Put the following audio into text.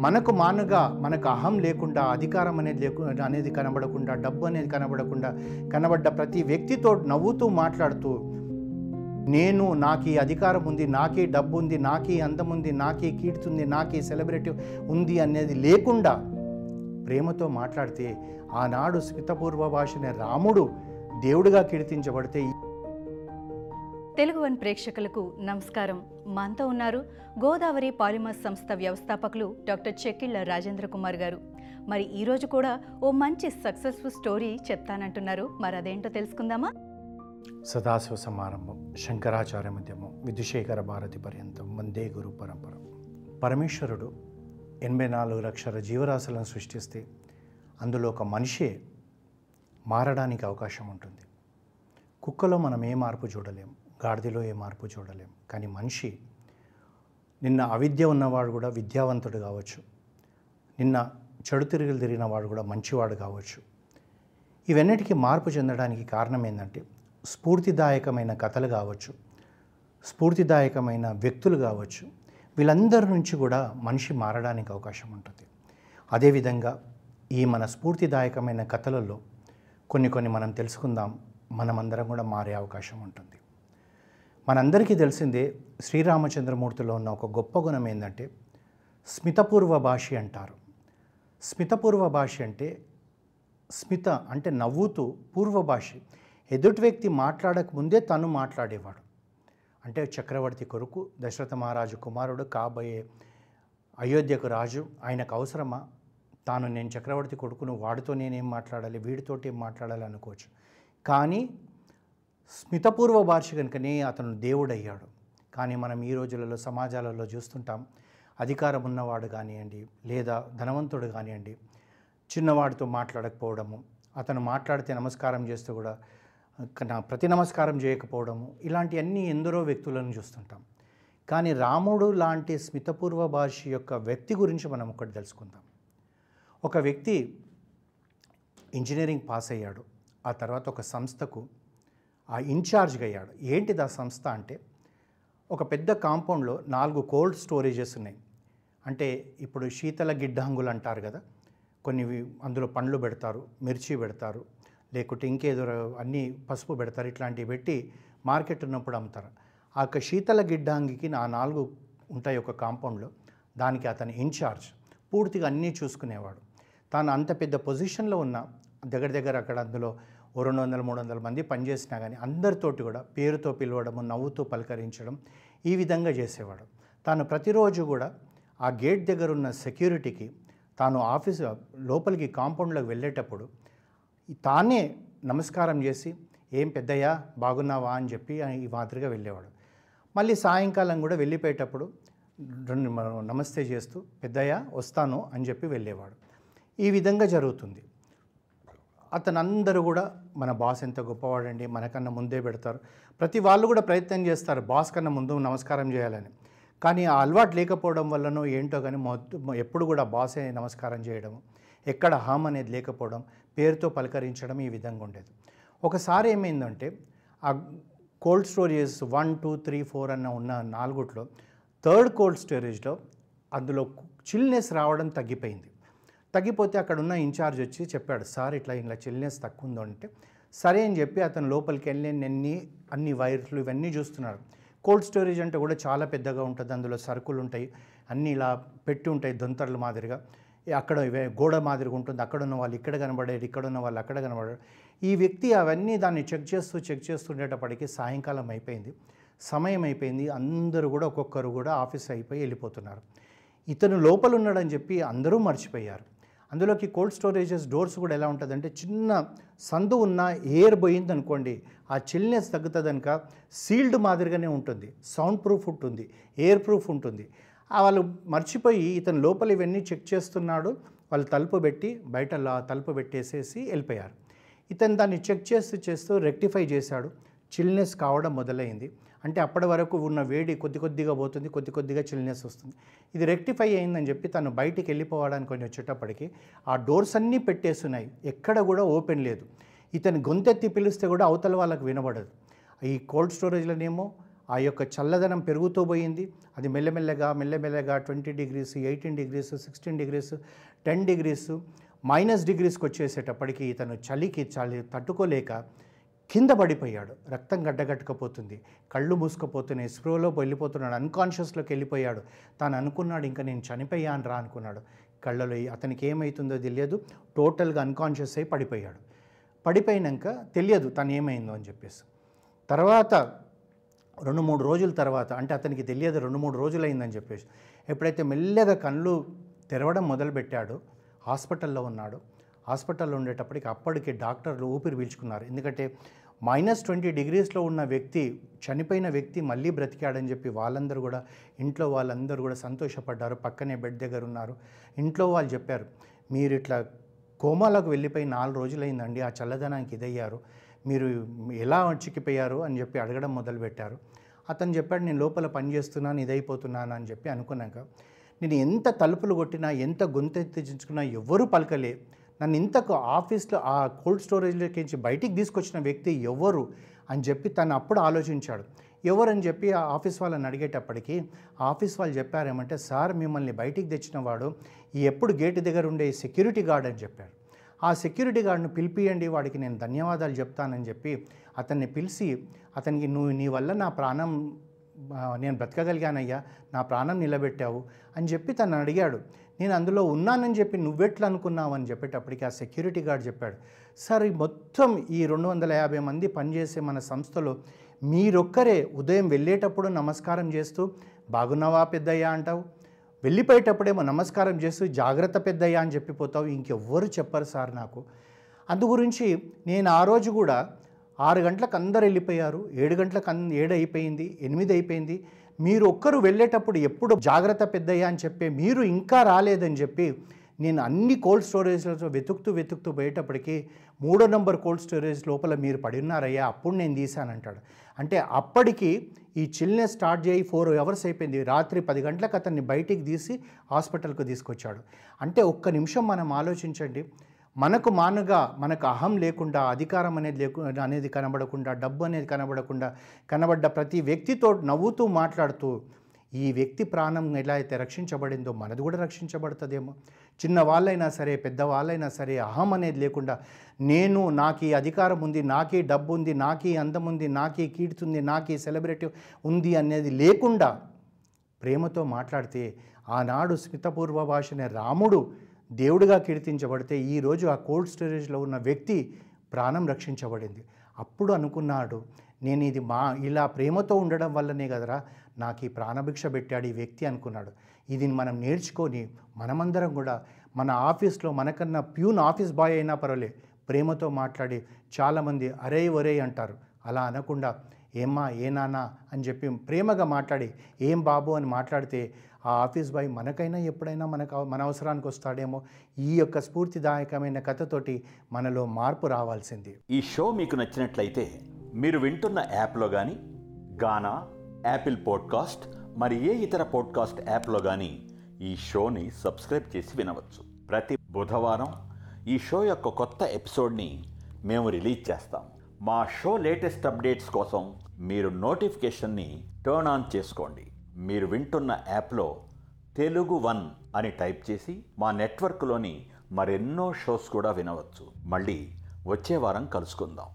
మనకు మానుగా మనకు అహం లేకుండా అధికారం అనేది లేకు అనేది కనబడకుండా డబ్బు అనేది కనబడకుండా కనబడ్డ ప్రతి వ్యక్తితో నవ్వుతూ మాట్లాడుతూ నేను నాకు ఈ అధికారం ఉంది నాకే డబ్బు ఉంది నాకే అందం ఉంది నాకే కీర్తుంది నాకే సెలబ్రిటీ ఉంది అనేది లేకుండా ప్రేమతో మాట్లాడితే ఆనాడు స్మితపూర్వ భాషనే రాముడు దేవుడిగా కీర్తించబడితే తెలుగు వన్ ప్రేక్షకులకు నమస్కారం. మనతో ఉన్నారు గోదావరి పాలిమర్ సంస్థ వ్యవస్థాపకులు డాక్టర్ చెక్కిళ్ళ రాజేంద్ర కుమార్ గారు. మరి ఈరోజు కూడా ఓ మంచి సక్సెస్ఫుల్ స్టోరీ చెప్తానంటున్నారు. మరి అదేంటో తెలుసుకుందామా? సదాశివ సమారంభం శంకరాచార్య మధ్యమం విధుశేఖర భారతి పర్యంతం వందే గురు పరంపర. పరమేశ్వరుడు ఎనభై నాలుగు లక్షల జీవరాశులను సృష్టిస్తే అందులో ఒక మనిషే మారడానికి అవకాశం ఉంటుంది. కుక్కలో మనం ఏ మార్పు చూడలేము గాడిదలో ఏ మార్పు చూడలేం. కానీ మనిషి నిన్న అవిద్య ఉన్నవాడు కూడా విద్యావంతుడు కావచ్చు. నిన్న చెడు తిరుగులు తిరిగిన వాడు కూడా మంచివాడు కావచ్చు. ఇవన్నిటికీ మార్పు చెందడానికి కారణం ఏంటంటే స్ఫూర్తిదాయకమైన కథలు కావచ్చు స్ఫూర్తిదాయకమైన వ్యక్తులు కావచ్చు. వీళ్ళందరి నుంచి కూడా మనిషి మారడానికి అవకాశం ఉంటుంది. అదేవిధంగా ఈ మన స్ఫూర్తిదాయకమైన కథలలో కొన్ని కొన్ని మనం తెలుసుకుందాం. మనమందరం కూడా మారే అవకాశం ఉంటుంది. మనందరికీ తెలిసిందే శ్రీరామచంద్రమూర్తిలో ఉన్న ఒక గొప్ప గుణం ఏంటంటే స్మితపూర్వ భాష అంటారు. స్మితపూర్వ భాష అంటే స్మిత అంటే నవ్వుతూ పూర్వ భాష. ఎదుటి వ్యక్తి మాట్లాడక ముందే తను మాట్లాడేవాడు. అంటే చక్రవర్తి కొడుకు దశరథ మహారాజు కుమారుడు కాబోయే అయోధ్యకు రాజు ఆయనకు అవసరమా? తాను నేను చక్రవర్తి కొడుకును వాడితో నేనేం మాట్లాడాలి? వీడితోటి ఏం మాట్లాడాలి అనుకోవచ్చు. కానీ స్మితపూర్వ భాష కనుకనే అతను దేవుడయ్యాడు. కానీ మనం ఈ రోజులలో సమాజాలలో చూస్తుంటాం అధికారం ఉన్నవాడు కానివ్వండి లేదా ధనవంతుడు కానివ్వండి చిన్నవాడితో మాట్లాడకపోవడము అతను మాట్లాడితే నమస్కారం చేస్తూ కూడా నా ప్రతి నమస్కారం చేయకపోవడము ఇలాంటివన్నీ ఎందరో వ్యక్తులను చూస్తుంటాం. కానీ రాముడు లాంటి స్మితపూర్వ భాష యొక్క వ్యక్తి గురించి మనం ఒకటి తెలుసుకుందాం. ఒక వ్యక్తి ఇంజనీరింగ్ పాస్ అయ్యాడు. ఆ తర్వాత ఒక సంస్థకు ఆ ఇన్ఛార్జ్గా అయ్యాడు. ఏంటిది ఆ సంస్థ అంటే ఒక పెద్ద కాంపౌండ్లో నాలుగు కోల్డ్ స్టోరేజెస్ ఉన్నాయి. అంటే ఇప్పుడు శీతల గిడ్డంగులు అంటారు కదా కొన్ని అందులో పండ్లు పెడతారు మిర్చి పెడతారు లేకుంటే ఇంకేదో అన్నీ పసుపు పెడతారు ఇట్లాంటివి పెట్టి మార్కెట్ ఉన్నప్పుడు అమ్ముతారు. ఆ యొక్క శీతల గిడ్డంగికి నా నాలుగు ఉంటాయి ఒక కాంపౌండ్లో దానికి అతని ఇన్ఛార్జ్. పూర్తిగా అన్నీ చూసుకునేవాడు. తాను అంత పెద్ద పొజిషన్లో ఉన్న దగ్గర దగ్గర అక్కడ అందులో ఓ రెండు వందల మూడు వందల మంది పనిచేసినా కానీ అందరితోటి కూడా పేరుతో పిలవడము నవ్వుతూ పలకరించడం ఈ విధంగా చేసేవాడు. తాను ప్రతిరోజు కూడా ఆ గేట్ దగ్గర ఉన్న సెక్యూరిటీకి తాను ఆఫీస్ లోపలికి కాంపౌండ్లోకి వెళ్ళేటప్పుడు తానే నమస్కారం చేసి ఏం పెద్దయ్యా బాగున్నావా? అని చెప్పి ఈ మాదిరిగా వెళ్ళేవాడు. మళ్ళీ సాయంకాలం కూడా వెళ్ళిపోయేటప్పుడు రెండు నమస్తే చేస్తూ పెద్దయ్యా వస్తాను అని చెప్పి వెళ్ళేవాడు. ఈ విధంగా జరుగుతుంది. అతను అందరూ కూడా మన బాస్ ఎంత గొప్పవాడండి మనకన్నా ముందే పెడతారు. ప్రతి వాళ్ళు కూడా ప్రయత్నం చేస్తారు బాస్ కన్నా ముందు నమస్కారం చేయాలని. కానీ ఆ అలవాటు లేకపోవడం వల్లనో ఏంటో కానీ మొత్తం ఎప్పుడు కూడా బాసే నమస్కారం చేయడం ఎక్కడ హామ్ అనేది లేకపోవడం పేరుతో పలకరించడం ఈ విధంగా ఉండేది. ఒకసారి ఏమైందంటే ఆ cold storages one two three four అన్న ఉన్న నాలుగుట్లో థర్డ్ కోల్డ్ స్టోరేజ్లో అందులో చిల్నెస్ రావడం తగ్గిపోయింది. తగ్గిపోతే అక్కడ ఉన్న ఇన్ఛార్జ్ వచ్చి చెప్పాడు సార్ ఇట్లా ఇలా చిల్నెస్ తక్కువ ఉందో అంటే సరే అని చెప్పి అతను లోపలికి వెళ్ళి అన్ని అన్ని వైర్లు ఇవన్నీ చూస్తున్నారు. కోల్డ్ స్టోరేజ్ అంటే కూడా చాలా పెద్దగా ఉంటుంది. అందులో సరుకులు ఉంటాయి. అన్నీ ఇలా పెట్టి ఉంటాయి దొంతర్ల మాదిరిగా. అక్కడ ఇవే గోడ మాదిరిగా ఉంటుంది. అక్కడ ఉన్న వాళ్ళు ఇక్కడ కనబడారు ఇక్కడ ఉన్న వాళ్ళు అక్కడ కనబడారు ఈ వ్యక్తి అవన్నీ దాన్ని చెక్ చేస్తూ చెక్ చేస్తుండేటప్పటికి సాయంకాలం అయిపోయింది. సమయం అయిపోయింది. అందరూ కూడా ఒక్కొక్కరు కూడా ఆఫీస్ అయిపోయి వెళ్ళిపోతున్నారు. ఇతను లోపల ఉన్నాడని చెప్పి అందరూ మర్చిపోయారు. అందులోకి కోల్డ్ స్టోరేజెస్ డోర్స్ కూడా ఎలా ఉంటుందంటే చిన్న సందు ఉన్న ఎయిర్ పోయింది అనుకోండి ఆ చిల్నెస్ తగ్గుతుందనుక సీల్డ్ మాదిరిగానే ఉంటుంది. సౌండ్ ప్రూఫ్ ఉంటుంది. ఎయిర్ ప్రూఫ్ ఉంటుంది. వాళ్ళు మర్చిపోయి ఇతను లోపల ఇవన్నీ చెక్ చేస్తున్నాడు. వాళ్ళు తలుపు పెట్టి బయట తలుపు పెట్టేసేసి వెళ్ళిపోయారు. ఇతను దాన్ని చెక్ చేస్తూ చేస్తూ రెక్టిఫై చేశాడు. చిల్నెస్ కావడం మొదలైంది. అంటే అప్పటి వరకు ఉన్న వేడి కొద్ది కొద్దిగా పోతుంది కొద్ది కొద్దిగా చిల్నెస్ వస్తుంది. ఇది రెక్టిఫై అయిందని చెప్పి తను బయటికి వెళ్ళిపోవడానికి కొంచెం వచ్చేటప్పటికి ఆ డోర్స్ అన్నీ పెట్టేస్తున్నాయి. ఎక్కడ కూడా ఓపెన్ లేదు. ఇతను గొంతెత్తి పిలిస్తే కూడా అవతల వాళ్ళకి వినబడదు. ఈ కోల్డ్ స్టోరేజ్లోనేమో ఆ యొక్క చల్లదనం పెరుగుతూ పోయింది. అది మెల్లమెల్లగా మెల్లమెల్లగా twenty degrees eighteen degrees sixteen degrees ten degrees minus డిగ్రీస్కి వచ్చేసేటప్పటికి ఇతను చలికి చలి తట్టుకోలేక కింద పడిపోయాడు. రక్తం గడ్డగట్టుకపోతుంది. కళ్ళు మూసుకుపోతున్నాయి. స్ప్రోలో వెళ్ళిపోతున్నాడు. అన్కాన్షియస్లోకి వెళ్ళిపోయాడు. తాను అనుకున్నాడు ఇంకా నేను చనిపోయాను రా అనుకున్నాడు. కళ్ళలో అతనికి ఏమవుతుందో తెలియదు. టోటల్గా అన్కాన్షియస్ అయి పడిపోయాడు. పడిపోయినాక తెలియదు తను ఏమైందో అని చెప్పేసి. తర్వాత రెండు మూడు రోజుల తర్వాత అంటే అతనికి తెలియదు రెండు మూడు రోజులు అయిందని చెప్పేసి. ఎప్పుడైతే మెల్లగా కళ్ళు తెరవడం మొదలుపెట్టాడో హాస్పిటల్లో ఉన్నాడు. హాస్పిటల్లో ఉండేటప్పటికి అప్పటికి డాక్టర్లు ఊపిరి పీల్చుకున్నారు. ఎందుకంటే మైనస్ ట్వంటీ డిగ్రీస్లో ఉన్న వ్యక్తి చనిపోయిన వ్యక్తి మళ్ళీ బ్రతికాడని చెప్పి వాళ్ళందరూ కూడా ఇంట్లో వాళ్ళందరూ కూడా సంతోషపడ్డారు. పక్కనే బెడ్ దగ్గర ఉన్నారు. ఇంట్లో వాళ్ళు చెప్పారు మీరు ఇట్లా కోమాలకు వెళ్ళిపోయి నాలుగు రోజులైందండి ఆ చల్లదనానికి ఇదయ్యారు. మీరు ఎలా చిక్కిపోయారు? అని చెప్పి అడగడం మొదలుపెట్టారు. అతను చెప్పాడు నేను లోపల పని చేస్తున్నాను ఇదైపోతున్నాను అని చెప్పి అనుకున్నాక నేను ఎంత తలుపులు కొట్టినా ఎంత గొంతెత్తించుకున్నా ఎవ్వరూ పలకలే. నన్ను ఇంతకు ఆఫీస్లో ఆ కోల్డ్ స్టోరేజ్లోకి నుంచి బయటికి తీసుకొచ్చిన వ్యక్తి ఎవరు అని చెప్పి తను అప్పుడు ఆలోచించాడు. ఎవరని చెప్పి ఆ ఆఫీస్ వాళ్ళని అడిగేటప్పటికి ఆఫీస్ వాళ్ళు చెప్పారేమంటే సార్ మిమ్మల్ని బయటికి తెచ్చిన వాడు ఎప్పుడు గేటు దగ్గర ఉండే సెక్యూరిటీ గార్డ్ అని చెప్పారు ఆ సెక్యూరిటీ గార్డ్ని పిలిపియండి వాడికి నేను ధన్యవాదాలు చెప్తానని చెప్పి అతన్ని పిలిచి అతనికి నువ్వు నీ వల్ల నా ప్రాణం నేను బ్రతకగలిగానయ్యా నా ప్రాణం నిలబెట్టావు అని చెప్పి తను అడిగాడు. నేను అందులో ఉన్నానని చెప్పి నువ్వెట్లా అనుకున్నావు అని చెప్పేటప్పటికి ఆ సెక్యూరిటీ గార్డ్ చెప్పాడు. సార్ మొత్తం ఈ రెండు వందల యాభై మంది పనిచేసే మన సంస్థలో మీరొక్కరే ఉదయం వెళ్ళేటప్పుడు నమస్కారం చేస్తూ బాగున్నావా పెద్దయ్యా అంటావు. వెళ్ళిపోయేటప్పుడేమో నమస్కారం చేస్తూ జాగ్రత్త పెద్దయ్యా అని చెప్పిపోతావు ఇంకెవ్వరు చెప్పరు సార్ నాకు. అందు గురించి నేను ఆ రోజు కూడా ఆరు గంటలకు అందరు వెళ్ళిపోయారు ఏడు గంటలకు అన్ ఏడు అయిపోయింది ఎనిమిది అయిపోయింది. మీరు ఒక్కరు వెళ్ళేటప్పుడు ఎప్పుడు జాగ్రత్త పెద్దయ్యా అని చెప్పి మీరు ఇంకా రాలేదని చెప్పి నేను అన్ని కోల్డ్ స్టోరేజ్లో వెతుకుతూ వెతుకుతూ పోయేటప్పటికి మూడో నంబర్ కోల్డ్ స్టోరేజ్ లోపల మీరు పడి ఉన్నారయ్యా అప్పుడు నేను తీశానంటాడు అంటే అప్పటికి ఈ చిల్నెస్ స్టార్ట్ చేయి ఫోర్ అవర్స్ అయిపోయింది. రాత్రి పది గంటలకు అతన్ని బయటికి తీసి హాస్పిటల్కు తీసుకొచ్చాడు. అంటే ఒక్క నిమిషం మనం ఆలోచించండి మనకు మానుగా మనకు అహం లేకుండా అధికారం అనేది లేకు అనేది కనబడకుండా డబ్బు అనేది కనబడకుండా కనబడ్డ ప్రతి వ్యక్తితో నవ్వుతూ మాట్లాడుతూ ఈ వ్యక్తి ప్రాణం ఎలా అయితే రక్షించబడిందో మనది కూడా రక్షించబడుతుందేమో. చిన్న వాళ్ళైనా సరే పెద్దవాళ్ళైనా సరే అహం అనేది లేకుండా నేను నాకు ఈ అధికారం ఉంది నాకే డబ్బు ఉంది నాకే అందం ఉంది నాకే కీర్తుంది నాకే సెలబ్రిటీ ఉంది అనేది లేకుండా ప్రేమతో మాట్లాడితే ఆనాడు స్మితపూర్వ భాషనే రాముడు దేవుడిగా కీర్తించబడితే ఈరోజు ఆ కోల్డ్ స్టోరేజ్లో ఉన్న వ్యక్తి ప్రాణం రక్షించబడింది. అప్పుడు అనుకున్నాడు నేను ఇది మా ఇలా ప్రేమతో ఉండడం వల్లనే కదరా నాకు ఈ ప్రాణభిక్ష పెట్టాడు ఈ వ్యక్తి అనుకున్నాడు. ఇది మనం నేర్చుకొని మనమందరం కూడా మన ఆఫీస్లో మనకన్నా ప్యూన్ ఆఫీస్ బాయ్ అయినా పర్వాలే ప్రేమతో మాట్లాడి చాలామంది అరే ఒరే అంటారు. అలా అనకుండా ఏమ్మా ఏ నానా అని చెప్పి ప్రేమగా మాట్లాడి ఏం బాబు అని మాట్లాడితే ఆ ఆఫీస్ బాయ్ మనకైనా ఎప్పుడైనా మనకు మన అవసరానికి వస్తాడేమో ఈ యొక్క స్ఫూర్తిదాయకమైన కథతోటి మనలో మార్పు రావాల్సింది. ఈ షో మీకు నచ్చినట్లయితే మీరు వింటున్న యాప్లో కానీ గానా యాపిల్ పాడ్కాస్ట్ మరి ఏ ఇతర పాడ్కాస్ట్ యాప్లో కానీ ఈ షోని సబ్స్క్రైబ్ చేసి వినవచ్చు. ప్రతి బుధవారం ఈ షో యొక్క కొత్త ఎపిసోడ్ని మేము రిలీజ్ చేస్తాం. మా షో లేటెస్ట్ అప్డేట్స్ కోసం మీరు నోటిఫికేషన్ని టర్న్ ఆన్ చేసుకోండి. మీరు వింటున్న యాప్లో తెలుగు వన్ అని టైప్ చేసి మా నెట్వర్క్లోని మరెన్నో షోస్ కూడా వినవచ్చు. మళ్ళీ వచ్చే వారం కలుసుకుందాం.